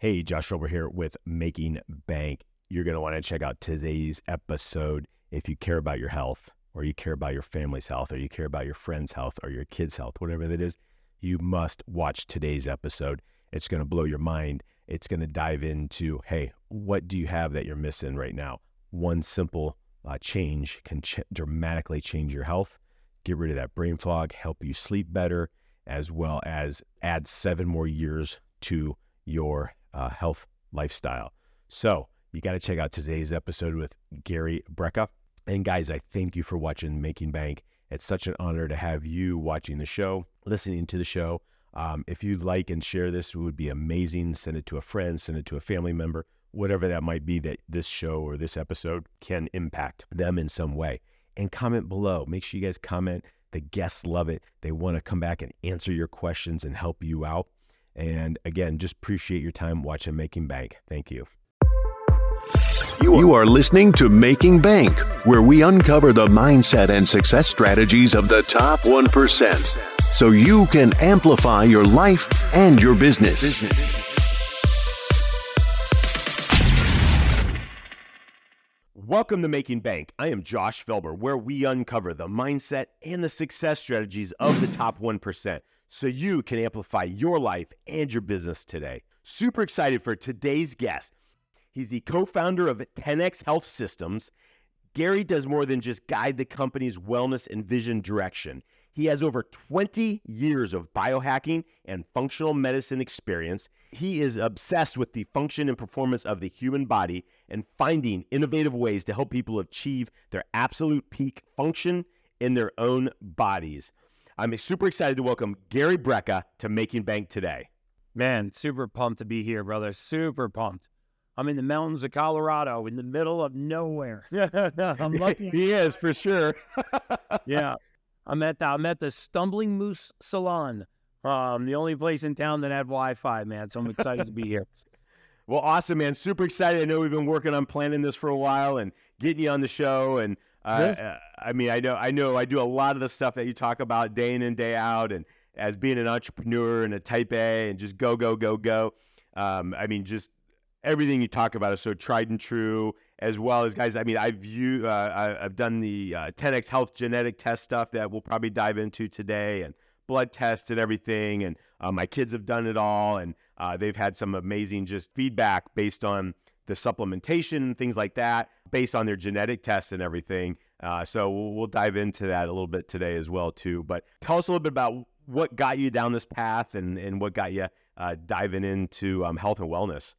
Hey, Josh Felber here with Making Bank. You're going to want to check out today's episode if you care about your health or you care about your family's health or you care about your friend's health or your kids' health, whatever that is. You must watch today's episode. It's going to blow your mind. It's going to dive into hey, what do you have that you're missing right now? One simple uh, change can ch- dramatically change your health, get rid of that brain fog, help you sleep better, as well as add seven more years to your uh, health lifestyle. So you got to check out today's episode with Gary Brecka. And guys, I thank you for watching Making Bank. It's such an honor to have you watching the show, listening to the show. Um, if you like and share this, it would be amazing. Send it to a friend, send it to a family member, whatever that might be that this show or this episode can impact them in some way. And comment below. Make sure you guys comment. The guests love it. They want to come back and answer your questions and help you out. And again, just appreciate your time watching Making Bank. Thank you. You are listening to Making Bank, where we uncover the mindset and success strategies of the top 1% so you can amplify your life and your business. Welcome to Making Bank. I am Josh Felber, where we uncover the mindset and the success strategies of the top 1% so you can amplify your life and your business today. Super excited for today's guest. He's the co founder of 10X Health Systems. Gary does more than just guide the company's wellness and vision direction. He has over 20 years of biohacking and functional medicine experience. He is obsessed with the function and performance of the human body and finding innovative ways to help people achieve their absolute peak function in their own bodies. I'm super excited to welcome Gary Brecka to Making Bank today. Man, super pumped to be here, brother. Super pumped. I'm in the mountains of Colorado, in the middle of nowhere. I'm lucky. he is for sure. yeah, I'm at the I'm at the Stumbling Moose Salon, um, the only place in town that had Wi-Fi, man. So I'm excited to be here. Well, awesome, man. Super excited. I know we've been working on planning this for a while and getting you on the show. And uh, uh, I mean, I know, I know, I do a lot of the stuff that you talk about day in and day out, and as being an entrepreneur and a Type A, and just go, go, go, go. Um, I mean, just everything you talk about is so tried and true, as well as guys. I mean, I've view, uh, I've done the uh, 10x Health genetic test stuff that we'll probably dive into today, and blood tests and everything. And uh, my kids have done it all, and uh, they've had some amazing just feedback based on the supplementation and things like that, based on their genetic tests and everything. Uh, so we'll, we'll dive into that a little bit today as well too. But tell us a little bit about what got you down this path and and what got you uh, diving into um, health and wellness.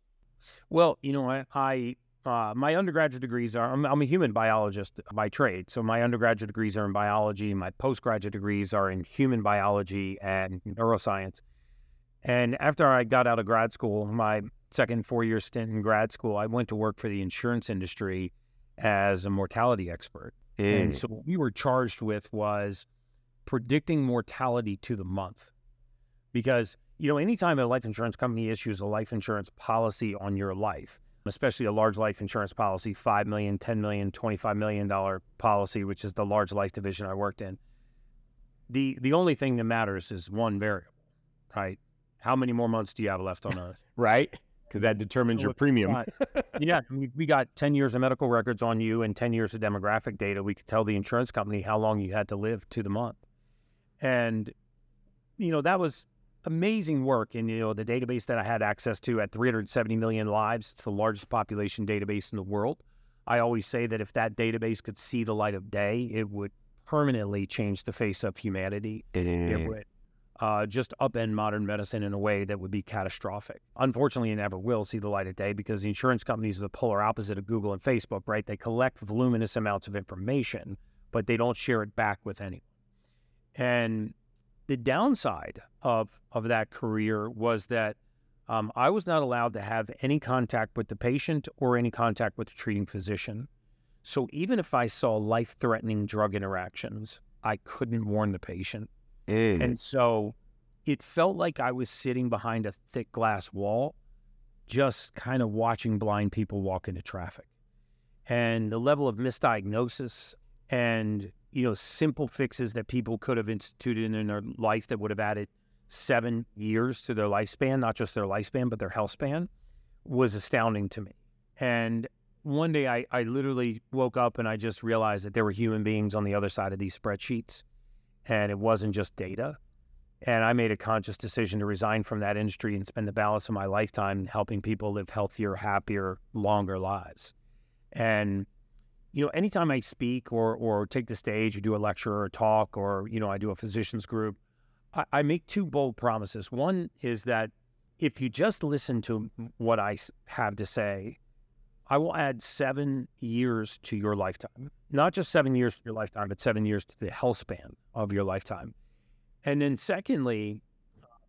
Well, you know, I, I uh, my undergraduate degrees are I'm, I'm, a human biologist by trade. So my undergraduate degrees are in biology. My postgraduate degrees are in human biology and neuroscience. And after I got out of grad school, my second four year stint in grad school, I went to work for the insurance industry as a mortality expert. Mm. And so what we were charged with was predicting mortality to the month. Because, you know, anytime a life insurance company issues a life insurance policy on your life, especially a large life insurance policy, $5 million, $10 million, $25 million policy, which is the large life division I worked in, the, the only thing that matters is one variable, right? How many more months do you have left on earth? right? Because that determines your premium. yeah, we, we got 10 years of medical records on you and 10 years of demographic data. We could tell the insurance company how long you had to live to the month. And, you know, that was amazing work. And, you know, the database that I had access to at 370 million lives, it's the largest population database in the world. I always say that if that database could see the light of day, it would permanently change the face of humanity. It would uh, just upend modern medicine in a way that would be catastrophic. Unfortunately, it never will see the light of day because the insurance companies are the polar opposite of Google and Facebook, right? They collect voluminous amounts of information, but they don't share it back with anyone. And the downside of of that career was that um, I was not allowed to have any contact with the patient or any contact with the treating physician. So even if I saw life threatening drug interactions, I couldn't warn the patient. Mm. And so it felt like I was sitting behind a thick glass wall, just kind of watching blind people walk into traffic. And the level of misdiagnosis and you know simple fixes that people could have instituted in their life that would have added seven years to their lifespan, not just their lifespan, but their health span. was astounding to me. And one day I, I literally woke up and I just realized that there were human beings on the other side of these spreadsheets and it wasn't just data. And I made a conscious decision to resign from that industry and spend the balance of my lifetime helping people live healthier, happier, longer lives. And, you know, anytime I speak or, or take the stage or do a lecture or a talk or, you know, I do a physicians group, I, I make two bold promises. One is that if you just listen to what I have to say, I will add seven years to your lifetime. Not just seven years to your lifetime, but seven years to the health span of your lifetime. And then, secondly,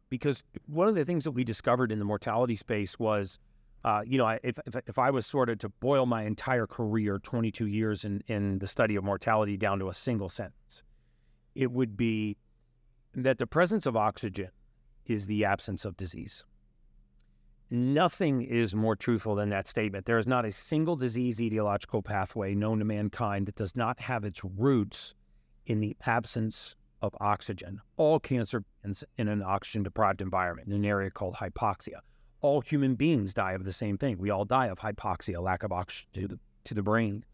because one of the things that we discovered in the mortality space was, uh, you know, if, if, if I was sort of to boil my entire career, 22 years in, in the study of mortality, down to a single sentence, it would be that the presence of oxygen is the absence of disease. Nothing is more truthful than that statement. There is not a single disease etiological pathway known to mankind that does not have its roots in the absence of oxygen. All cancer ends in an oxygen deprived environment, in an area called hypoxia. All human beings die of the same thing. We all die of hypoxia, lack of oxygen to the, to the brain.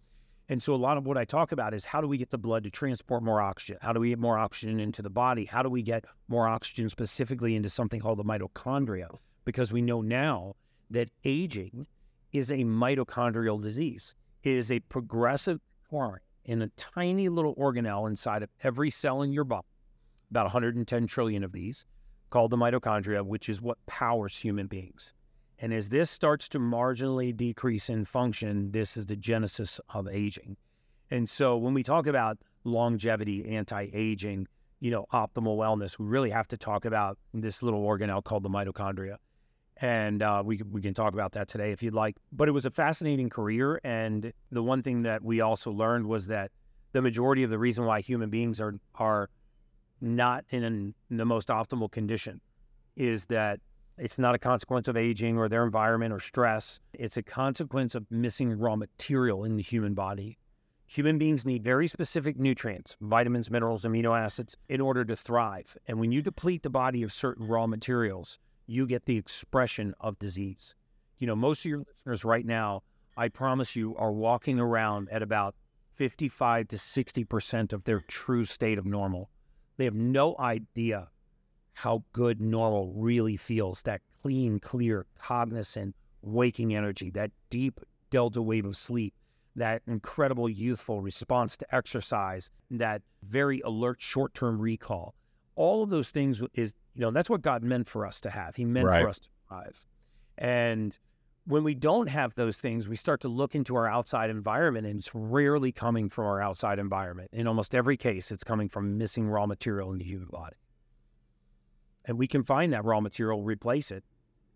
And so, a lot of what I talk about is how do we get the blood to transport more oxygen? How do we get more oxygen into the body? How do we get more oxygen specifically into something called the mitochondria? Because we know now that aging is a mitochondrial disease. It is a progressive decline in a tiny little organelle inside of every cell in your body, about 110 trillion of these, called the mitochondria, which is what powers human beings. And as this starts to marginally decrease in function, this is the genesis of aging. And so when we talk about longevity, anti aging, you know, optimal wellness, we really have to talk about this little organelle called the mitochondria and uh, we we can talk about that today if you'd like. But it was a fascinating career, and the one thing that we also learned was that the majority of the reason why human beings are are not in, an, in the most optimal condition is that it's not a consequence of aging or their environment or stress. It's a consequence of missing raw material in the human body. Human beings need very specific nutrients, vitamins, minerals, amino acids, in order to thrive. And when you deplete the body of certain raw materials, you get the expression of disease. You know, most of your listeners right now, I promise you, are walking around at about 55 to 60% of their true state of normal. They have no idea how good normal really feels that clean, clear, cognizant, waking energy, that deep delta wave of sleep, that incredible youthful response to exercise, that very alert short term recall. All of those things is you know, that's what God meant for us to have. He meant right. for us to thrive. And when we don't have those things, we start to look into our outside environment, and it's rarely coming from our outside environment. In almost every case, it's coming from missing raw material in the human body. And we can find that raw material, replace it,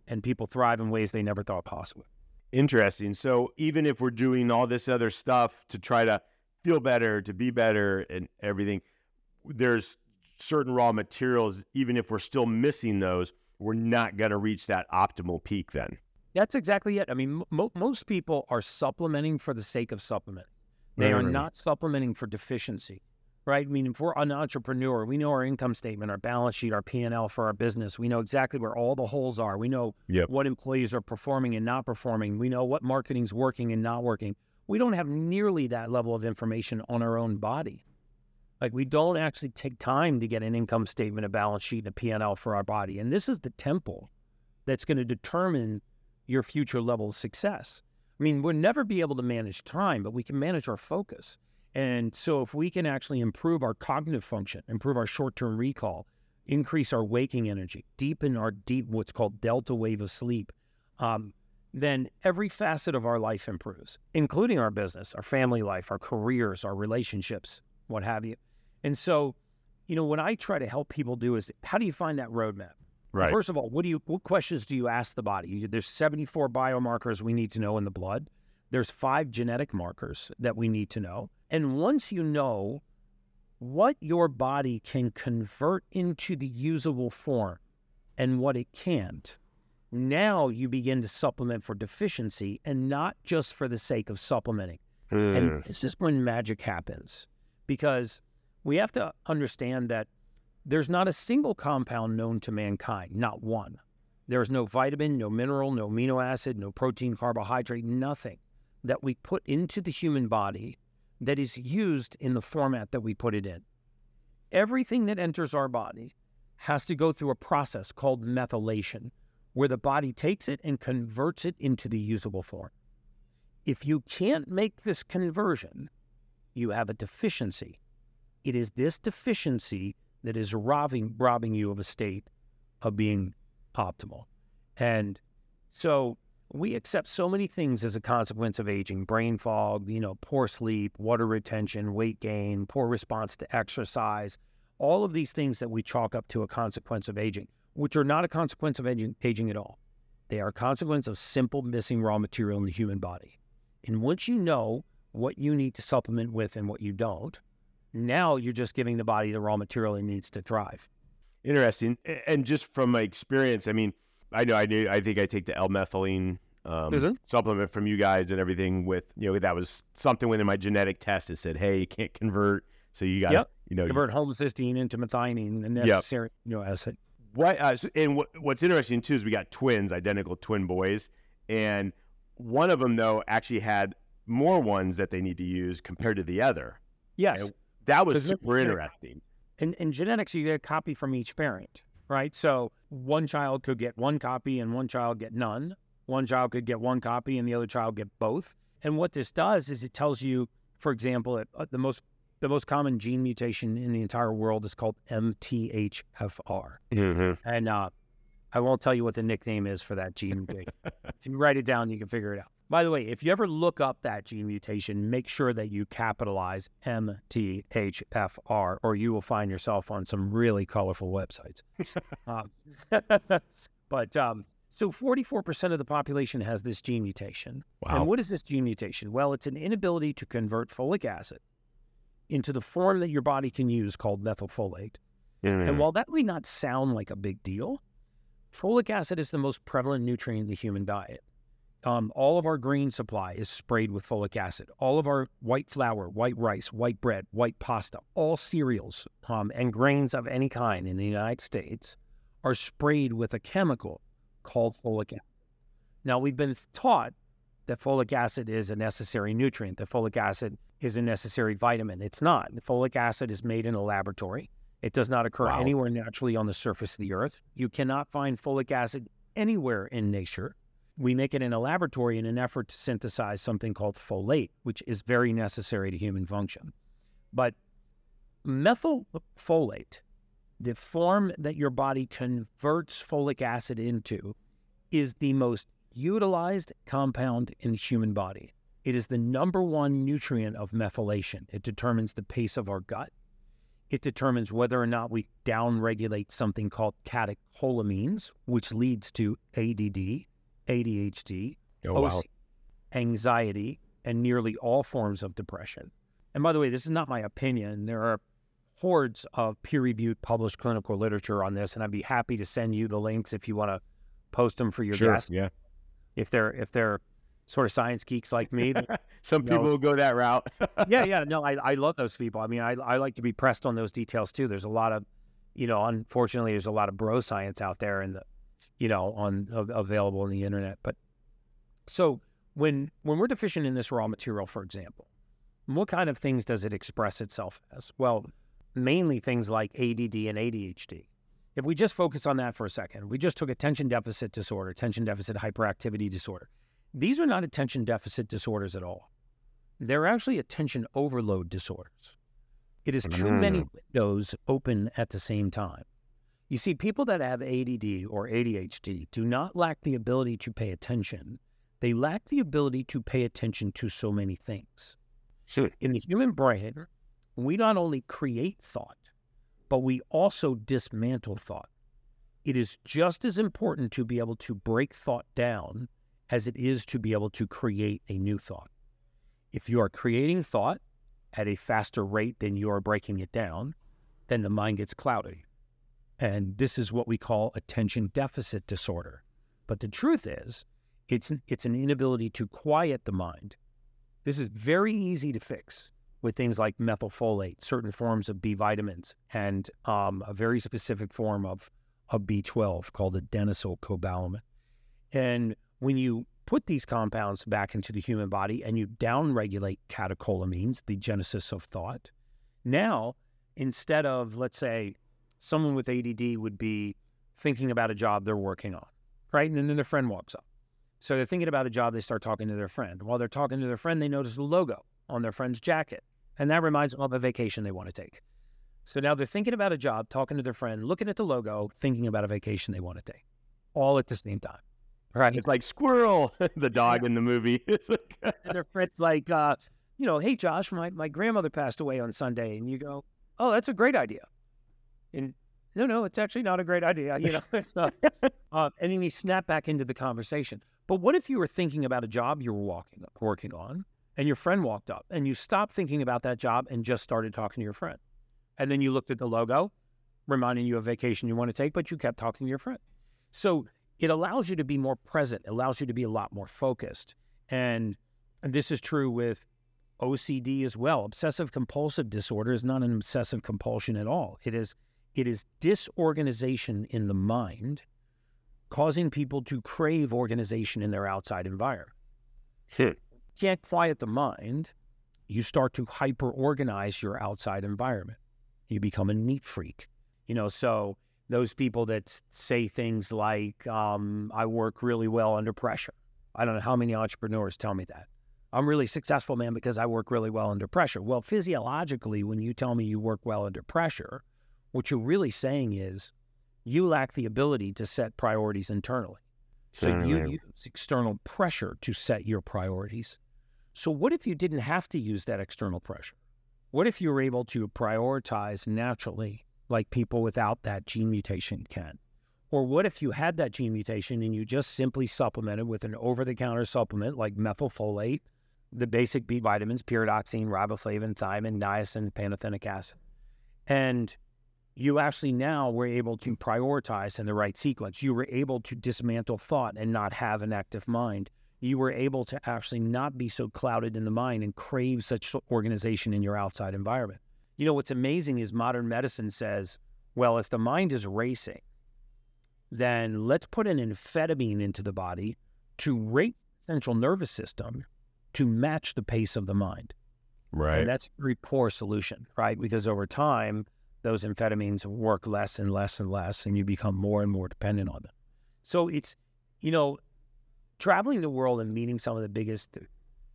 and people thrive in ways they never thought possible. Interesting. So even if we're doing all this other stuff to try to feel better, to be better, and everything, there's certain raw materials, even if we're still missing those, we're not going to reach that optimal peak then. That's exactly it. I mean, mo- most people are supplementing for the sake of supplementing. They right, are not supplementing for deficiency, right? I mean, if we're an entrepreneur, we know our income statement, our balance sheet, our P&L for our business. We know exactly where all the holes are. We know yep. what employees are performing and not performing. We know what marketing's working and not working. We don't have nearly that level of information on our own body. Like we don't actually take time to get an income statement, a balance sheet, and a P&L for our body. And this is the temple that's going to determine your future level of success. I mean, we'll never be able to manage time, but we can manage our focus. And so if we can actually improve our cognitive function, improve our short-term recall, increase our waking energy, deepen our deep what's called delta wave of sleep, um, then every facet of our life improves, including our business, our family life, our careers, our relationships, what have you. And so, you know, what I try to help people do is how do you find that roadmap? Right. First of all, what do you what questions do you ask the body? There's 74 biomarkers we need to know in the blood. There's five genetic markers that we need to know. And once you know what your body can convert into the usable form and what it can't, now you begin to supplement for deficiency and not just for the sake of supplementing. Mm. And this is when magic happens because we have to understand that there's not a single compound known to mankind, not one, There's no vitamin, no mineral, no amino acid, no protein, carbohydrate, nothing that we put into the human body that is used in the format that we put it in. Everything that enters our body has to go through a process called methylation, where the body takes it and converts it into the usable form. If you can't make this conversion, you have a deficiency. It is this deficiency that is robbing, robbing you of a state of being optimal. And so we accept so many things as a consequence of aging brain fog, you know, poor sleep, water retention, weight gain, poor response to exercise, all of these things that we chalk up to a consequence of aging, which are not a consequence of aging, aging at all. They are a consequence of simple missing raw material in the human body. And once you know what you need to supplement with and what you don't, now you're just giving the body the raw material it needs to thrive. Interesting. And just from my experience, I mean, I know I do. I think I take the L-methylene um, mm-hmm. supplement from you guys and everything. With you know that was something within my genetic test that said, hey, you can't convert, so you got yep. you know convert homocysteine into methionine, the necessary yep. amino acid. What uh, so, and what, what's interesting too is we got twins, identical twin boys, and one of them though actually had more ones that they need to use compared to the other. Yes, and that was super interesting. In, in genetics, you get a copy from each parent right? So one child could get one copy and one child get none. One child could get one copy and the other child get both. And what this does is it tells you, for example, uh, the most the most common gene mutation in the entire world is called MTHFR. Mm-hmm. And uh, I won't tell you what the nickname is for that gene if you write it down, you can figure it out. By the way, if you ever look up that gene mutation, make sure that you capitalize MTHFR, or you will find yourself on some really colorful websites. um, but um, so 44% of the population has this gene mutation. Wow. And what is this gene mutation? Well, it's an inability to convert folic acid into the form that your body can use called methylfolate. Mm-hmm. And while that may not sound like a big deal, folic acid is the most prevalent nutrient in the human diet. Um, all of our grain supply is sprayed with folic acid. All of our white flour, white rice, white bread, white pasta, all cereals um, and grains of any kind in the United States are sprayed with a chemical called folic acid. Now, we've been taught that folic acid is a necessary nutrient, that folic acid is a necessary vitamin. It's not. Folic acid is made in a laboratory. It does not occur wow. anywhere naturally on the surface of the earth. You cannot find folic acid anywhere in nature we make it in a laboratory in an effort to synthesize something called folate, which is very necessary to human function. But methylfolate, the form that your body converts folic acid into, is the most utilized compound in the human body. It is the number one nutrient of methylation. It determines the pace of our gut. It determines whether or not we downregulate something called catecholamines, which leads to ADD, ADHD, oh, wow. anxiety, and nearly all forms of depression. And by the way, this is not my opinion. There are hordes of peer reviewed published clinical literature on this, and I'd be happy to send you the links if you want to post them for your sure, guests. Yeah. If they're if they're sort of science geeks like me. Some people know, will go that route. yeah, yeah. No, I, I love those people. I mean, I, I like to be pressed on those details too. There's a lot of, you know, unfortunately, there's a lot of bro science out there, and the you know, on available on the internet. But so when when we're deficient in this raw material, for example, what kind of things does it express itself as? Well, mainly things like ADD and ADHD. If we just focus on that for a second, we just took attention deficit disorder, attention deficit hyperactivity disorder. These are not attention deficit disorders at all. They're actually attention overload disorders. It is too mm. many windows open at the same time. You see, people that have ADD or ADHD do not lack the ability to pay attention. They lack the ability to pay attention to so many things. So in the human brain, we not only create thought, but we also dismantle thought. It is just as important to be able to break thought down as it is to be able to create a new thought. If you are creating thought at a faster rate than you are breaking it down, then the mind gets cloudy. And this is what we call attention deficit disorder. But the truth is, it's, it's an inability to quiet the mind. This is very easy to fix with things like methylfolate, certain forms of B vitamins, and um, a very specific form of, of B12 called adenosyl cobalamin. And when you put these compounds back into the human body and you downregulate catecholamines, the genesis of thought, now instead of, let's say, someone with ADD would be thinking about a job they're working on, right? And then their friend walks up. So they're thinking about a job, they start talking to their friend. While they're talking to their friend, they notice the logo on their friend's jacket. And that reminds them of a vacation they want to take. So now they're thinking about a job, talking to their friend, looking at the logo, thinking about a vacation they want to take, all at the same time. Right. It's like squirrel, the dog yeah. in the movie. like, their friend's like, uh, you know, hey, Josh, my, my grandmother passed away on Sunday. And you go, oh, that's a great idea. And no, no, it's actually not a great idea. You know, it's not. uh, and then you snap back into the conversation. But what if you were thinking about a job you were walking, working on and your friend walked up and you stopped thinking about that job and just started talking to your friend? And then you looked at the logo, reminding you of vacation you want to take, but you kept talking to your friend. So it allows you to be more present, it allows you to be a lot more focused. And, and this is true with OCD as well. Obsessive compulsive disorder is not an obsessive compulsion at all. It is it is disorganization in the mind causing people to crave organization in their outside environment. Hmm. Can't quiet the mind, you start to hyper organize your outside environment. You become a neat freak. You know, so those people that say things like, um, I work really well under pressure. I don't know how many entrepreneurs tell me that. I'm really successful, man, because I work really well under pressure. Well, physiologically, when you tell me you work well under pressure, what you're really saying is you lack the ability to set priorities internally. So you use external pressure to set your priorities. So, what if you didn't have to use that external pressure? What if you were able to prioritize naturally like people without that gene mutation can? Or what if you had that gene mutation and you just simply supplemented with an over the counter supplement like methylfolate, the basic B vitamins, pyridoxine, riboflavin, thiamine, niacin, pantothenic acid? And you actually now were able to prioritize in the right sequence. You were able to dismantle thought and not have an active mind. You were able to actually not be so clouded in the mind and crave such organization in your outside environment. You know, what's amazing is modern medicine says, well, if the mind is racing, then let's put an amphetamine into the body to rate the central nervous system to match the pace of the mind. Right. And that's a very poor solution, right? Because over time, those amphetamines work less and less and less, and you become more and more dependent on them. So it's, you know, traveling the world and meeting some of the biggest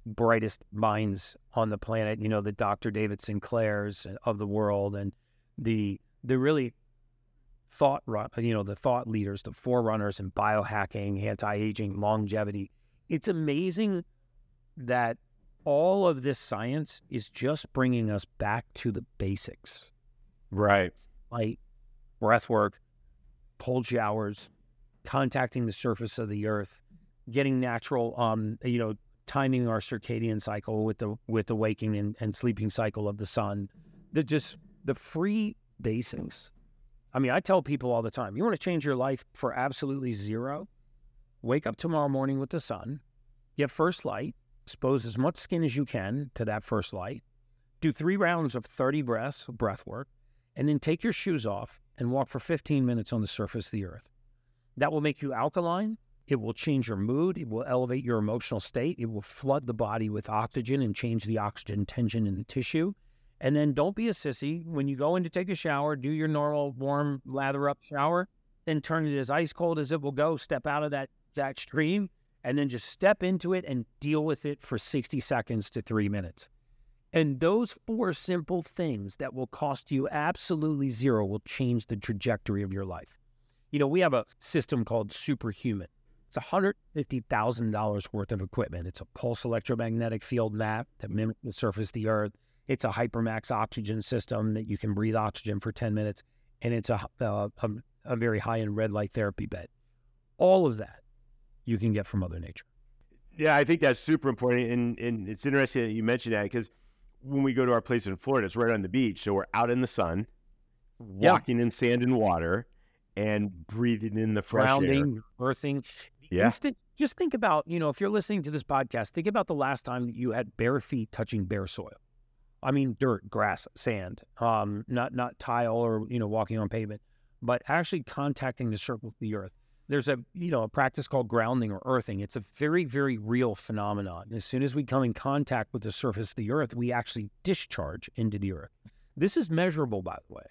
brightest minds on the planet, you know, the Dr. David Sinclairs of the world and the the really thought you know, the thought leaders, the forerunners in biohacking, anti-aging, longevity. It's amazing that all of this science is just bringing us back to the basics. Right. Light, breath work, cold showers, contacting the surface of the earth, getting natural um, you know, timing our circadian cycle with the with the waking and, and sleeping cycle of the sun. The just the free basics. I mean, I tell people all the time, you want to change your life for absolutely zero? Wake up tomorrow morning with the sun, get first light, expose as much skin as you can to that first light, do three rounds of 30 breaths, breath work, and then take your shoes off and walk for 15 minutes on the surface of the earth. That will make you alkaline, it will change your mood. It will elevate your emotional state. It will flood the body with oxygen and change the oxygen tension in the tissue. And then don't be a sissy. When you go in to take a shower, do your normal warm lather up shower, then turn it as ice cold as it will go. Step out of that, that stream and then just step into it and deal with it for 60 seconds to three minutes. And those four simple things that will cost you absolutely zero will change the trajectory of your life. You know, we have a system called Superhuman. It's $150,000 worth of equipment. It's a pulse electromagnetic field map that mimics the surface of the earth. It's a hypermax oxygen system that you can breathe oxygen for 10 minutes. And it's a, a, a, a very high end red light therapy bed. All of that you can get from Mother Nature. Yeah, I think that's super important. And, and it's interesting that you mentioned that because when we go to our place in Florida, it's right on the beach. So we're out in the sun, walking yeah. in sand and water, and breathing in the fresh Grounding, air. earthing yeah. instant just think about, you know, if you're listening to this podcast, think about the last time that you had bare feet touching bare soil. I mean, dirt, grass, sand, um, not not tile or you know walking on pavement, but actually contacting the surface of the earth. There's a you know a practice called grounding or earthing. It's a very very real phenomenon. As soon as we come in contact with the surface of the earth, we actually discharge into the earth. This is measurable, by the way.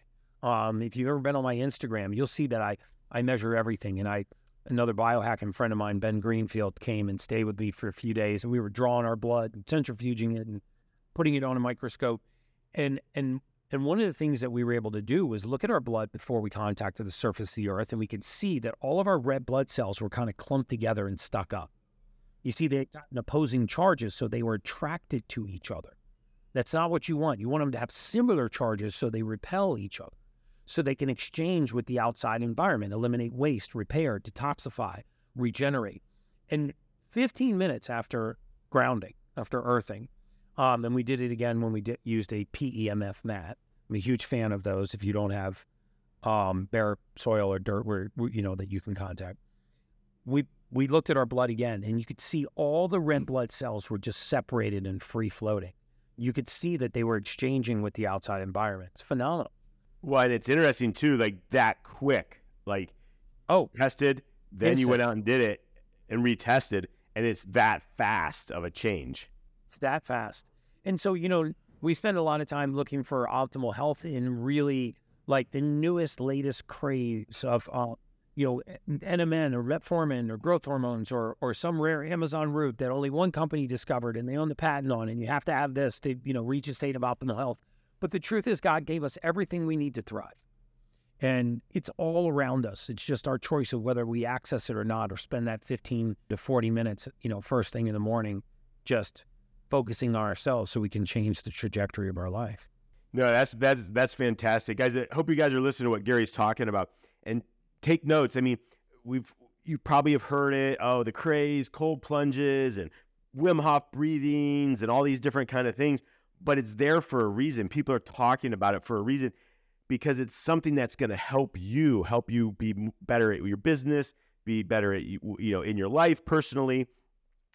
Um, if you've ever been on my Instagram, you'll see that I I measure everything. And I another biohacking friend of mine, Ben Greenfield, came and stayed with me for a few days, and we were drawing our blood, and centrifuging it, and putting it on a microscope. And and and one of the things that we were able to do was look at our blood before we contacted the surface of the earth, and we could see that all of our red blood cells were kind of clumped together and stuck up. You see, they got opposing charges, so they were attracted to each other. That's not what you want. You want them to have similar charges so they repel each other, so they can exchange with the outside environment, eliminate waste, repair, detoxify, regenerate. And 15 minutes after grounding, after earthing, um, and we did it again when we did, used a PEMF mat. I'm a huge fan of those. If you don't have um, bare soil or dirt where you know that you can contact, we we looked at our blood again, and you could see all the red blood cells were just separated and free floating. You could see that they were exchanging with the outside environment. It's phenomenal. Well, and it's interesting too, like that quick, like oh, tested, then Instant. you went out and did it and retested, and it's that fast of a change. It's that fast. And so, you know, we spend a lot of time looking for optimal health in really like the newest, latest craze of, uh, you know, NMN or metformin or growth hormones or or some rare Amazon root that only one company discovered and they own the patent on, and you have to have this to, you know, reach a state of optimal health. But the truth is, God gave us everything we need to thrive. And it's all around us. It's just our choice of whether we access it or not, or spend that 15 to 40 minutes, you know, first thing in the morning, just focusing on ourselves so we can change the trajectory of our life. No, that's that's that's fantastic, guys. I hope you guys are listening to what Gary's talking about and take notes. I mean, we've you probably have heard it. Oh, the craze, cold plunges, and Wim Hof breathings, and all these different kind of things. But it's there for a reason. People are talking about it for a reason because it's something that's going to help you, help you be better at your business, be better at you, you know in your life personally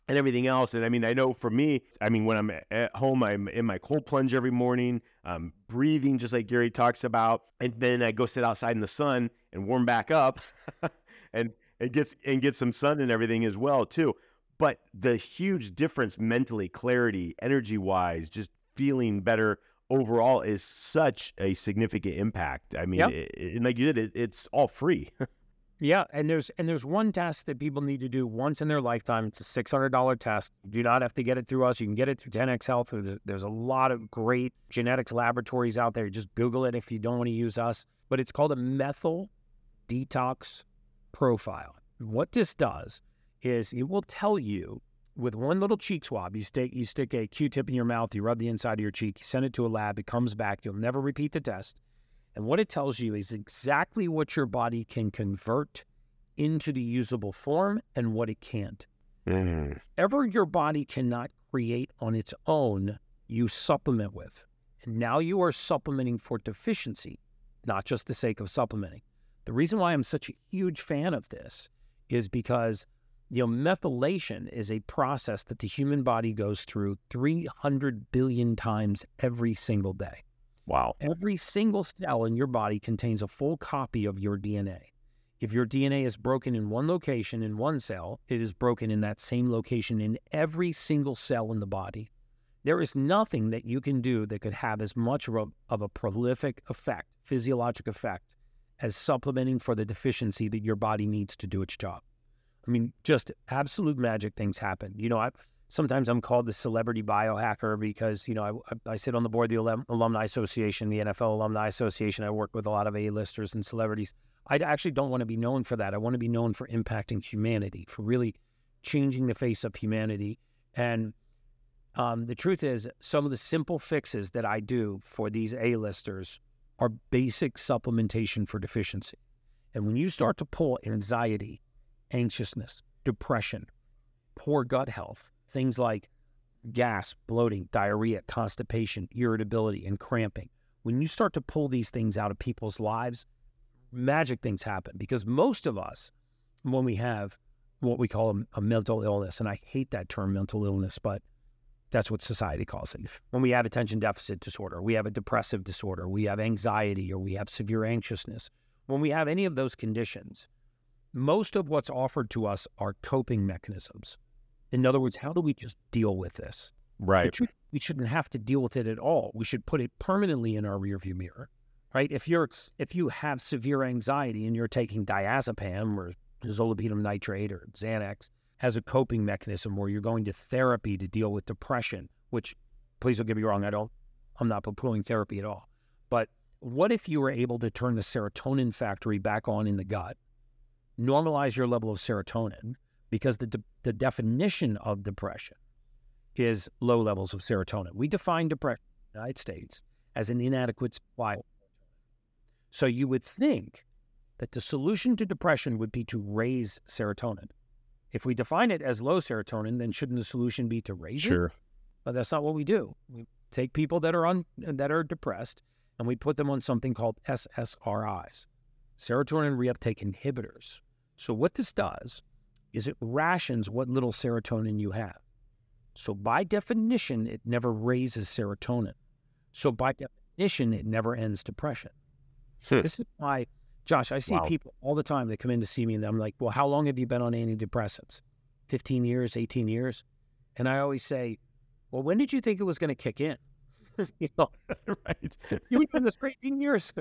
and everything else. And I mean, I know for me, I mean, when I'm at home, I'm in my cold plunge every morning, um, breathing just like Gary talks about, and then I go sit outside in the sun and warm back up, and and get and get some sun and everything as well too. But the huge difference mentally, clarity, energy wise, just feeling better overall is such a significant impact. I mean, Yep. it, it- and like you said, it, it's all free. Yeah, and there's and there's one test that people need to do once in their lifetime. It's a six hundred dollar test. You do not have to get it through us. You can get it through 10x Health. There's, there's a lot of great genetics laboratories out there. Just Google it if you don't want to use us. But it's called a methyl detox profile. What this does is it will tell you with one little cheek swab. You stick you stick a Q-tip in your mouth. You rub the inside of your cheek. You send it to a lab. It comes back. You'll never repeat the test. And what it tells you is exactly what your body can convert into the usable form and what it can't. Mm. Ever your body cannot create on its own, you supplement with. And now you are supplementing for deficiency, not just the sake of supplementing. The reason why I'm such a huge fan of this is because you know methylation is a process that the human body goes through 300 billion times every single day. Wow. Every single cell in your body contains a full copy of your DNA. If your DNA is broken in one location in one cell, it is broken in that same location in every single cell in the body. There is nothing that you can do that could have as much of a, prolific effect, physiologic effect, as supplementing for the deficiency that your body needs to do its job. I mean, just absolute magic things happen. You know, I sometimes I'm called the celebrity biohacker because you know I, I, sit on the board of the alumni association, the NFL alumni association. I work with a lot of A-listers and celebrities. I actually don't want to be known for that. I want to be known for impacting humanity, for really changing the face of humanity. And um, the truth is, some of the simple fixes that I do for these A-listers are basic supplementation for deficiency. And when you start to pull anxiety, anxiousness, depression, poor gut health, things like gas, bloating, diarrhea, constipation, irritability, and cramping. When you start to pull these things out of people's lives, magic things happen because most of us, when we have what we call a, a mental illness, and I hate that term mental illness, but that's what society calls it. When we have attention deficit disorder, we have a depressive disorder, we have anxiety, or we have severe anxiousness, when we have any of those conditions, most of what's offered to us are coping mechanisms. In other words, how do we just deal with this? Right. Truth, we shouldn't have to deal with it at all. We should put it permanently in our rearview mirror, right? If you're if you have severe anxiety and you're taking diazepam or zolpidem nitrate or Xanax as a coping mechanism, where you're going to therapy to deal with depression, which please don't get me wrong, I don't, I'm not poo-pooing therapy at all. But what if you were able to turn the serotonin factory back on in the gut, normalize your level of serotonin, because the de- the definition of depression is low levels of serotonin. We define depression in the United States as an inadequate supply. So you would think that the solution to depression would be to raise serotonin. If we define it as low serotonin, then shouldn't the solution be to raise Sure. it? Sure. But that's not what we do. We take people that are on that are depressed and we put them on something called SSRIs, serotonin reuptake inhibitors. So what this does is it rations what little serotonin you have. So by definition, it never raises serotonin. So by definition, it never ends depression. Hmm. This is why, Josh, I see Wow. people all the time They come in to see me and I'm like, well, how long have you been on antidepressants? 15 years, 18 years? And I always say, well, when did you think it was going to kick in? you know, right. you've been doing this for 18 years.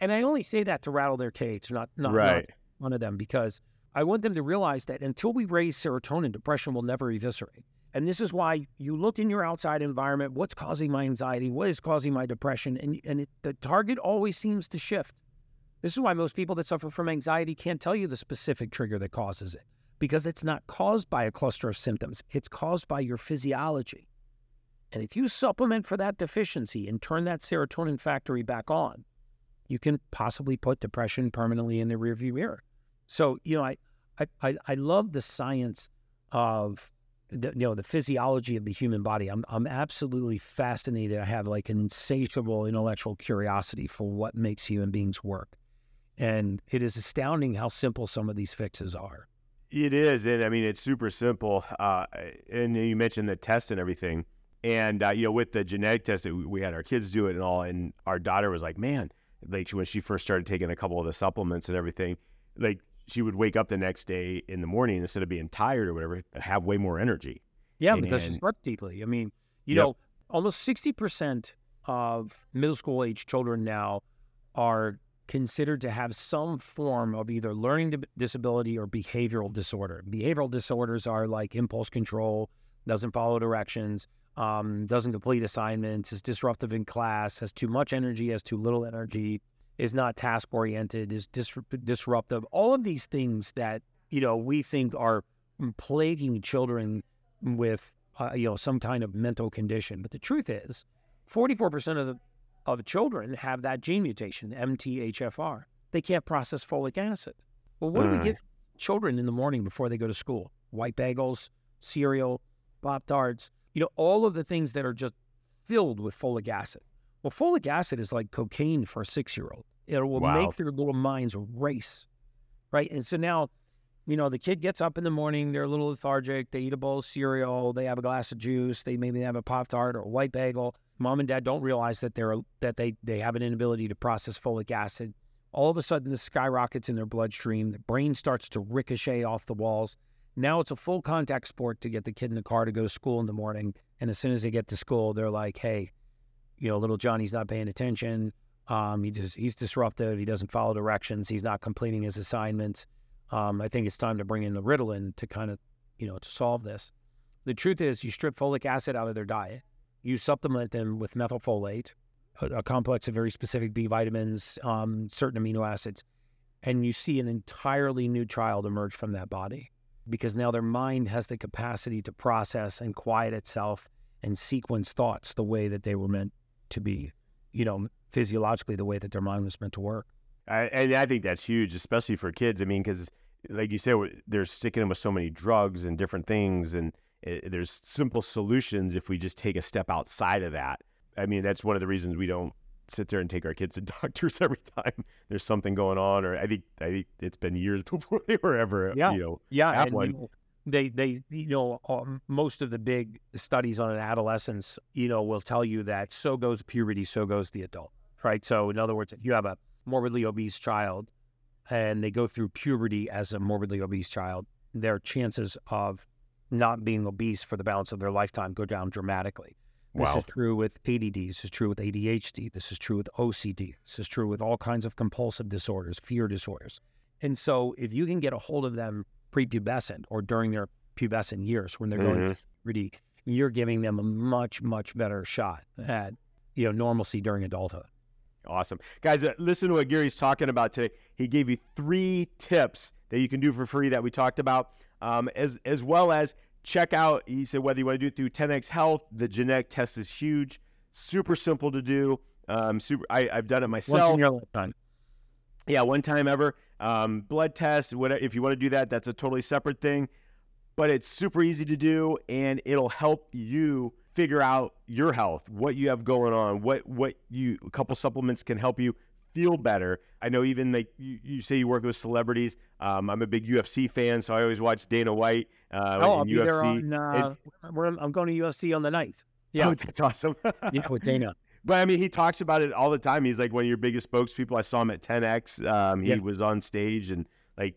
And I only say that to rattle their cage, not, not, not right. one of them because I want them to realize that until we raise serotonin, depression will never eviscerate. And this is why you look in your outside environment what's causing my anxiety? What is causing my depression? And, and it, the target always seems to shift. This is why most people that suffer from anxiety can't tell you the specific trigger that causes it because it's not caused by a cluster of symptoms, it's caused by your physiology. And if you supplement for that deficiency and turn that serotonin factory back on, you can possibly put depression permanently in the rearview mirror. So, you know, I, I, I, love the science of the, you know the physiology of the human body. I'm I'm absolutely fascinated. I have like an insatiable intellectual curiosity for what makes human beings work, and it is astounding how simple some of these fixes are. It is, and I mean it's super simple. Uh, and you mentioned the test and everything, and uh, you know with the genetic test, we we had our kids do it and all, and our daughter was like, "Man," like when she first started taking a couple of the supplements and everything, like she would wake up the next day in the morning instead of being tired or whatever, have way more energy. Yeah, And- because she slept deeply. I mean, you Yep. know, almost sixty percent of middle school age children now are considered to have some form of either learning disability or behavioral disorder. Behavioral disorders are like impulse control, doesn't follow directions, um, doesn't complete assignments, is disruptive in class, has too much energy, has too little energy, is not task oriented, is dis- disruptive. All of these things that you know we think are plaguing children with uh, you know some kind of mental condition. But the truth is, 44% of the of children have that gene mutation, MTHFR. They can't process folic acid. Well, what do we Mm. give children in the morning before they go to school? White bagels, cereal, Pop Tarts, you know, all of the things that are just filled with folic acid. Well, folic acid is like cocaine for a six year old. It will Wow. make their little minds race, right? And so now, you know, the kid gets up in the morning, they're a little lethargic, they eat a bowl of cereal, they have a glass of juice, they maybe have a Pop Tart or a white bagel. Mom and dad don't realize that they're that they they have an inability to process folic acid. All of a sudden, this skyrockets in their bloodstream. The brain starts to ricochet off the walls. Now it's a full contact sport to get the kid in the car to go to school in the morning. And as soon as they get to school, they're like, "Hey, you know, little Johnny's not paying attention. Um, he just he's disruptive. He doesn't follow directions. He's not completing his assignments. Um, I think it's time to bring in the Ritalin to kind of, you know, to solve this. The truth is, you strip folic acid out of their diet. You supplement them with methylfolate, a, a complex of very specific B vitamins, um, certain amino acids, and you see an entirely new child emerge from that body because now their mind has the capacity to process and quiet itself and sequence thoughts the way that they were meant to be, you know, physiologically the way that their mind was meant to work. I, and I think that's huge, especially for kids. I mean, because like you said, they're sticking them with so many drugs and different things, and it, there's simple solutions if we just take a step outside of that. I mean, that's one of the reasons we don't sit there and take our kids to doctors every time there's something going on. Or I think I think it's been years before they were ever, Yeah. you know, Yeah, have one. you know, they they you know um, most of the big studies on adolescence, you know, will tell you that so goes puberty, so goes the adult, right? So in other words, if you have a morbidly obese child, and they go through puberty as a morbidly obese child, their chances of not being obese for the balance of their lifetime go down dramatically. This Wow. is true with ADD. This is true with ADHD. This is true with OCD. This is true with all kinds of compulsive disorders, fear disorders. And so, if you can get a hold of them prepubescent or during their pubescent years when they're going Mhm. through puberty, you're giving them a much, much better shot at you know normalcy during adulthood. Awesome. Guys, uh, listen to what Gary's talking about today. He gave you three tips that you can do for free that we talked about, um, as, as well as check out, he said, whether you want to do it through 10X Health, the genetic test is huge, super simple to do. Um, super, I, I've done it myself. Once in your lifetime. Yeah, one time ever. Um, blood test, whatever. If you want to do that, that's a totally separate thing. But it's super easy to do, and it'll help you figure out your health, what you have going on, what what you a couple supplements can help you feel better. I know even like you, you say you work with celebrities. Um, I'm a big UFC fan, so I always watch Dana White uh, Oh, I'll in be UFC. there on. Uh, we're, I'm going to UFC on the 9th. Yeah, Oh, that's awesome. yeah, with Dana. But I mean, he talks about it all the time. He's like one of your biggest spokespeople. I saw him at 10X. Um, he Yeah. was on stage and like,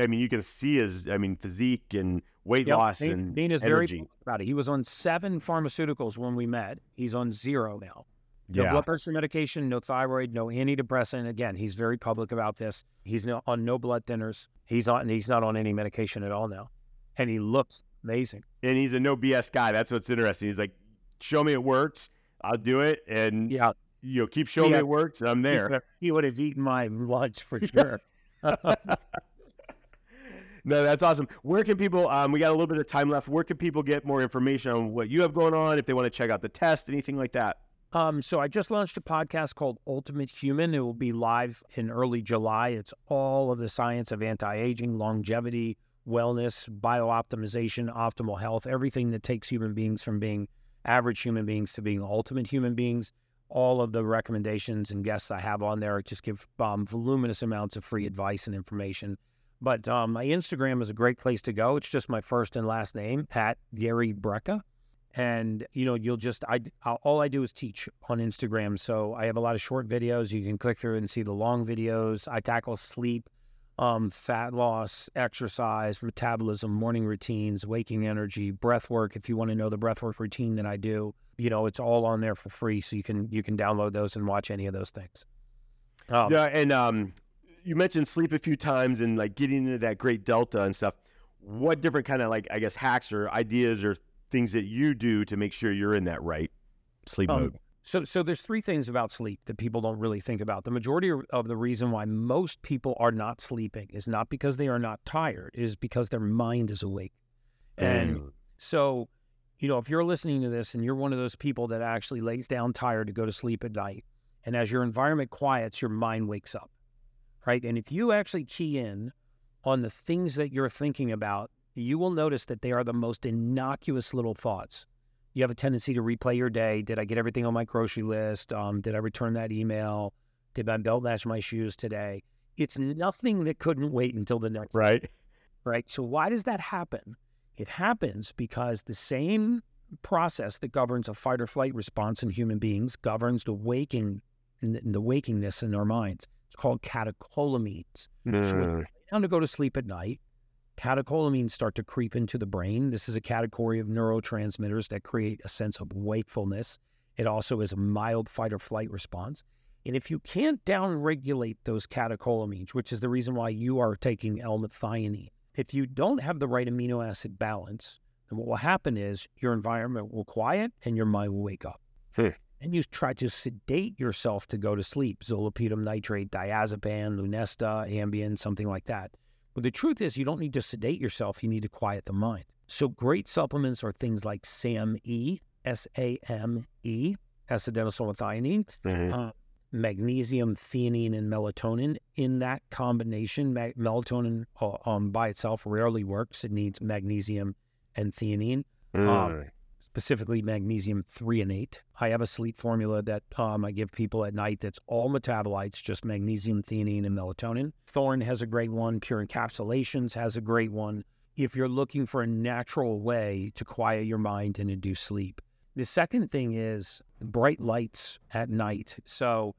I mean, you can see his, I mean, physique and weight Yep, loss Dana- and Dana's energy. very about it. He was on seven pharmaceuticals when we met. He's on zero now. No yeah. blood pressure medication, no thyroid, no antidepressant. Again, he's very public about this. He's no, on no blood thinners. He's on. He's not on any medication at all now, and he looks amazing. And he's a no BS guy. That's what's interesting. He's like, show me it works. I'll do it. And, Yeah, you know, keep showing me it works. I'm there. He would have eaten my lunch for sure. No, that's awesome. Where can people, um, we got a little bit of time left. Where can people get more information on what you have going on? If they want to check out the test, anything like that? Um, so I just launched a podcast called Ultimate Human. It will be live in early July. It's all of the science of anti-aging, longevity, wellness, biooptimization, optimal health, everything that takes human beings from being average human beings to being ultimate human beings. All of the recommendations and guests I have on there just give um, voluminous amounts of free advice and information. But um, my Instagram is a great place to go. It's just my first and last name Pat Gary Brecka and you know you'll just I I'll- all I do is teach on Instagram. So I have a lot of short videos. You can click through and see the long videos. I tackle sleep, um, fat loss, exercise, metabolism, morning routines, waking energy, breath work. If you want to know the breath work routine that I do, you know it's all on there for free. So you can you can download those and watch any of those things. Um, yeah, and um, you mentioned sleep a few times and like getting into that great delta and stuff. What different kind of like I guess hacks or ideas or things that you do to make sure you're in that right sleep Um, mode? So, so there's three things about sleep that people don't really think about. The majority of the reason why most people are not sleeping is not because they are not tired, it is because their mind is awake. And Mm. so, you know, if you're listening to this and you're one of those people that actually lays down tired to go to sleep at night, and as your environment quiets, your mind wakes up, right? And if you actually key in on the things that you're thinking about, you will notice that they are the most innocuous little thoughts. You have a tendency to replay your day. Did I get everything on my grocery list? Um, did I return that email? Did my belt match my shoes today? It's nothing that couldn't wait until the next right? right? So why does that happen? It happens because the same process that governs a fight or flight response in human beings governs the waking, the wakingness in our minds. It's called catecholamines. So when you Mm. lay down to go to sleep at night, catecholamines start to creep into the brain. This is a category of neurotransmitters that create a sense of wakefulness. It also is a mild fight or flight response. And if you can't downregulate those catecholamines, which is the reason why you are taking L-methionine, if you don't have the right amino acid balance, then what will happen is your environment will quiet and your mind will wake up. Hmm. And you try to sedate yourself to go to sleep. Zolpidem nitrate, diazepam, Lunesta, Ambien, something like that. But the truth is, you don't need to sedate yourself. You need to quiet the mind. So great supplements are things like SAMe, S-A-M-E, adenosylmethionine, Mhm. uh, magnesium, theanine, and melatonin. In that combination, melatonin uh, um, by itself rarely works. It needs magnesium and theanine, um, Mm. Specifically magnesium threonate. I have a sleep formula that um, I give people at night that's all metabolites, just magnesium, theanine, and melatonin. Thorne has a great one. Pure Encapsulations has a great one. If you're looking for a natural way to quiet your mind and induce sleep. The second thing is bright lights at night. So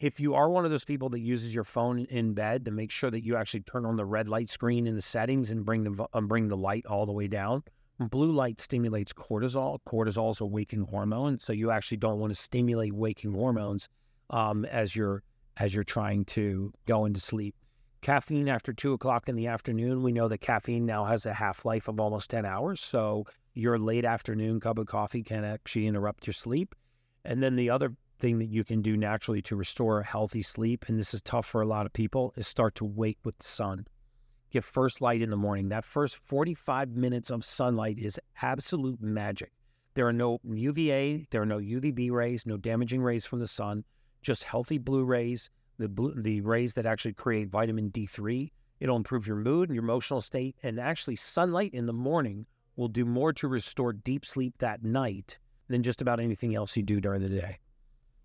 if you are one of those people that uses your phone in bed, to make sure that you actually turn on the red light screen in the settings and bring the uh, bring the light all the way down. Blue light stimulates cortisol. Cortisol is a waking hormone, so you actually don't want to stimulate waking hormones um, as you're as you're trying to go into sleep. Caffeine after two o'clock in the afternoon, we know that caffeine now has a half life of almost ten hours. So your late afternoon cup of coffee can actually interrupt your sleep. And then the other thing that you can do naturally to restore healthy sleep, and this is tough for a lot of people, is start to wake with the sun. Get first light in the morning. That first 45 minutes of sunlight is absolute magic. There are no UVA, there are no UVB rays, no damaging rays from the sun, just healthy blue rays, the blue, the rays that actually create vitamin D3. It'll improve your mood and your emotional state. And actually, sunlight in the morning will do more to restore deep sleep that night than just about anything else you do during the day.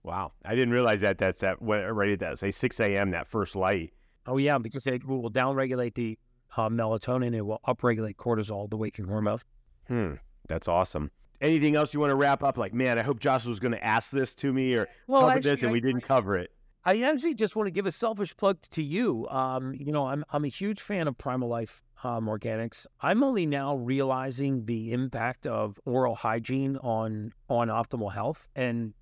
Wow, I didn't realize that. That's that right at that say six a.m. That first light. Oh yeah, because it will downregulate the uh, melatonin. It will upregulate cortisol, the waking hormone. Hmm, that's awesome. Anything else you want to wrap up? Like, man, I hope Josh was going to ask this to me or well, cover actually, this, and I, we didn't cover it. I actually just want to give a selfish plug to you. Um, you know, I'm I'm a huge fan of Primal Life um, Organics. I'm only now realizing the impact of oral hygiene on on optimal health and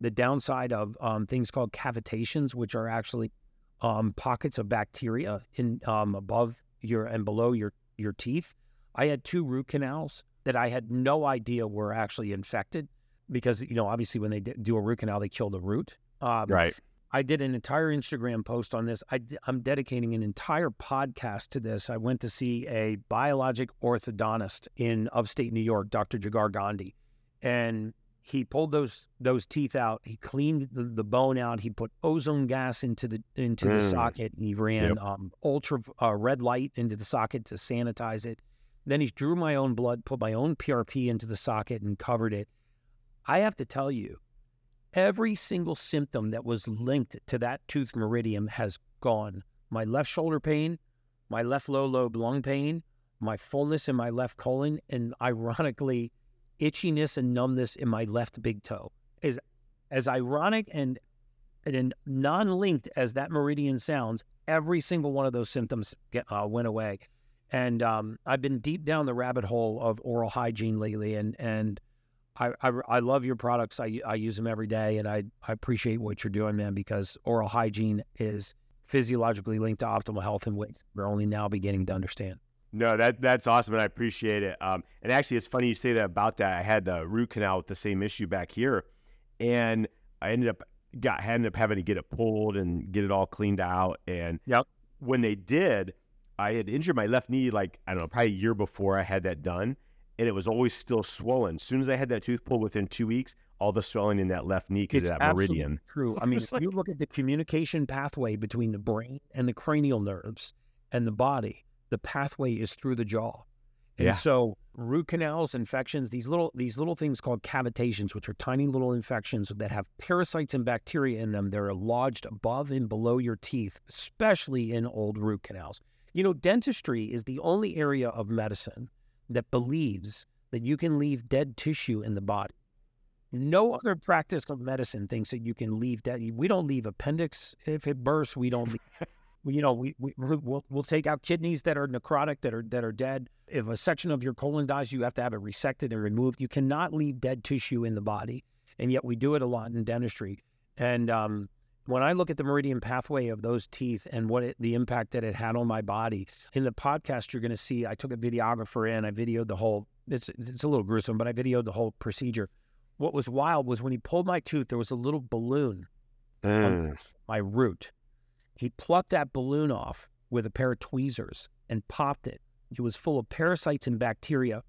the downside of um, things called cavitations, which are actually um, pockets of bacteria in um, above your and below your your teeth. I had two root canals that I had no idea were actually infected because you know obviously when they do a root canal they kill the root. Um, right. I did an entire Instagram post on this. I, am dedicating an entire podcast to this. I went to see a biologic orthodontist in upstate New York, Dr. Jagar Gandhi, and he pulled those those teeth out. He cleaned the, the bone out. He put ozone gas into the into mm. the socket. He ran yep. um, ultra uh, red light into the socket to sanitize it. Then he drew my own blood, put my own PRP into the socket, and covered it. I have to tell you, every single symptom that was linked to that tooth meridian has gone. My left shoulder pain, my left low lobe lung pain, my fullness in my left colon, and ironically itchiness and numbness in my left big toe. Is as ironic and and non-linked as that meridian sounds, every single one of those symptoms get, uh, went away. And um, I've been deep down the rabbit hole of oral hygiene lately, and and I, I, I love your products. I, I use them every day, and I, I appreciate what you're doing, man. Because oral hygiene is physiologically linked to optimal health, and weight. we're only now beginning to understand. No, that that's awesome, and I appreciate it. Um, and actually, it's funny you say that about that. I had the root canal with the same issue back here, and I ended up got ended up having to get it pulled and get it all cleaned out. And yep. when they did, I had injured my left knee like I don't know, probably a year before I had that done, and it was always still swollen. As soon as I had that tooth pulled, within two weeks, all the swelling in that left knee because of that meridian. True. I mean, if like... you look at the communication pathway between the brain and the cranial nerves and the body the pathway is through the jaw. And yeah. so root canals, infections, these little these little things called cavitations, which are tiny little infections that have parasites and bacteria in them. They're lodged above and below your teeth, especially in old root canals. You know, dentistry is the only area of medicine that believes that you can leave dead tissue in the body. No other practice of medicine thinks that you can leave dead. We don't leave appendix if it bursts. We don't leave you know, we, we we'll, we'll take out kidneys that are necrotic, that are that are dead. If a section of your colon dies, you have to have it resected and removed. You cannot leave dead tissue in the body, and yet we do it a lot in dentistry. And um, when I look at the meridian pathway of those teeth and what it, the impact that it had on my body, in the podcast you're going to see, I took a videographer in. I videoed the whole. It's it's a little gruesome, but I videoed the whole procedure. What was wild was when he pulled my tooth, there was a little balloon mm. on my root he plucked that balloon off with a pair of tweezers and popped it. It was full of parasites and bacteria.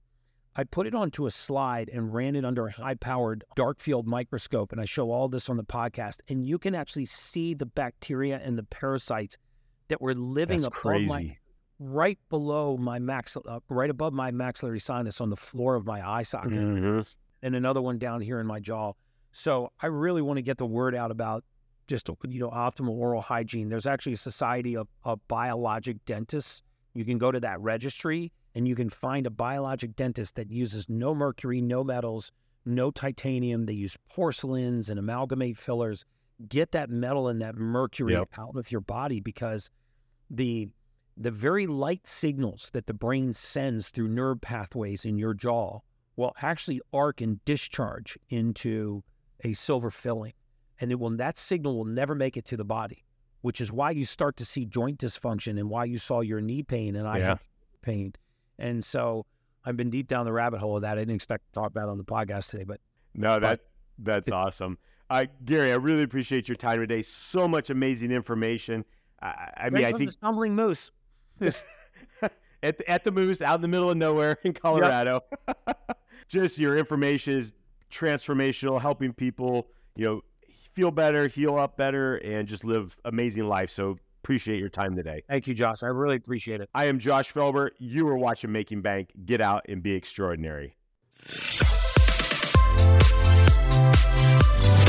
I put it onto a slide and ran it under a high powered dark field microscope. And I show all this on the podcast. And you can actually see the bacteria and the parasites that were living That's crazy. my right below my max, uh, right above my maxillary sinus on the floor of my eye socket, mm-hmm. and another one down here in my jaw. So I really want to get the word out about just you know optimal oral hygiene. There's actually a society of, of biologic dentists. You can go to that registry and you can find a biologic dentist that uses no mercury, no metals, no titanium. They use porcelains and amalgamate fillers. get that metal and that mercury Yep. out of your body because the the very light signals that the brain sends through nerve pathways in your jaw will actually arc and discharge into a silver filling and it will that signal will never make it to the body which is why you start to see joint dysfunction and why you saw your knee pain and I Yeah. pain and so I've been deep down the rabbit hole of that I didn't expect to talk about it on the podcast today but No, But- that that's awesome. Uh, Gary, I really appreciate your time today. So much amazing information. I, I mean, I think the stumbling moose at the, at the moose out in the middle of nowhere in Colorado. Just your information is transformational, helping people, you know, feel better, heal up better, and just live amazing life. So appreciate your time today. Thank you, Josh. I really appreciate it. I am Josh Felber. You are watching Making Bank. Get out and be extraordinary.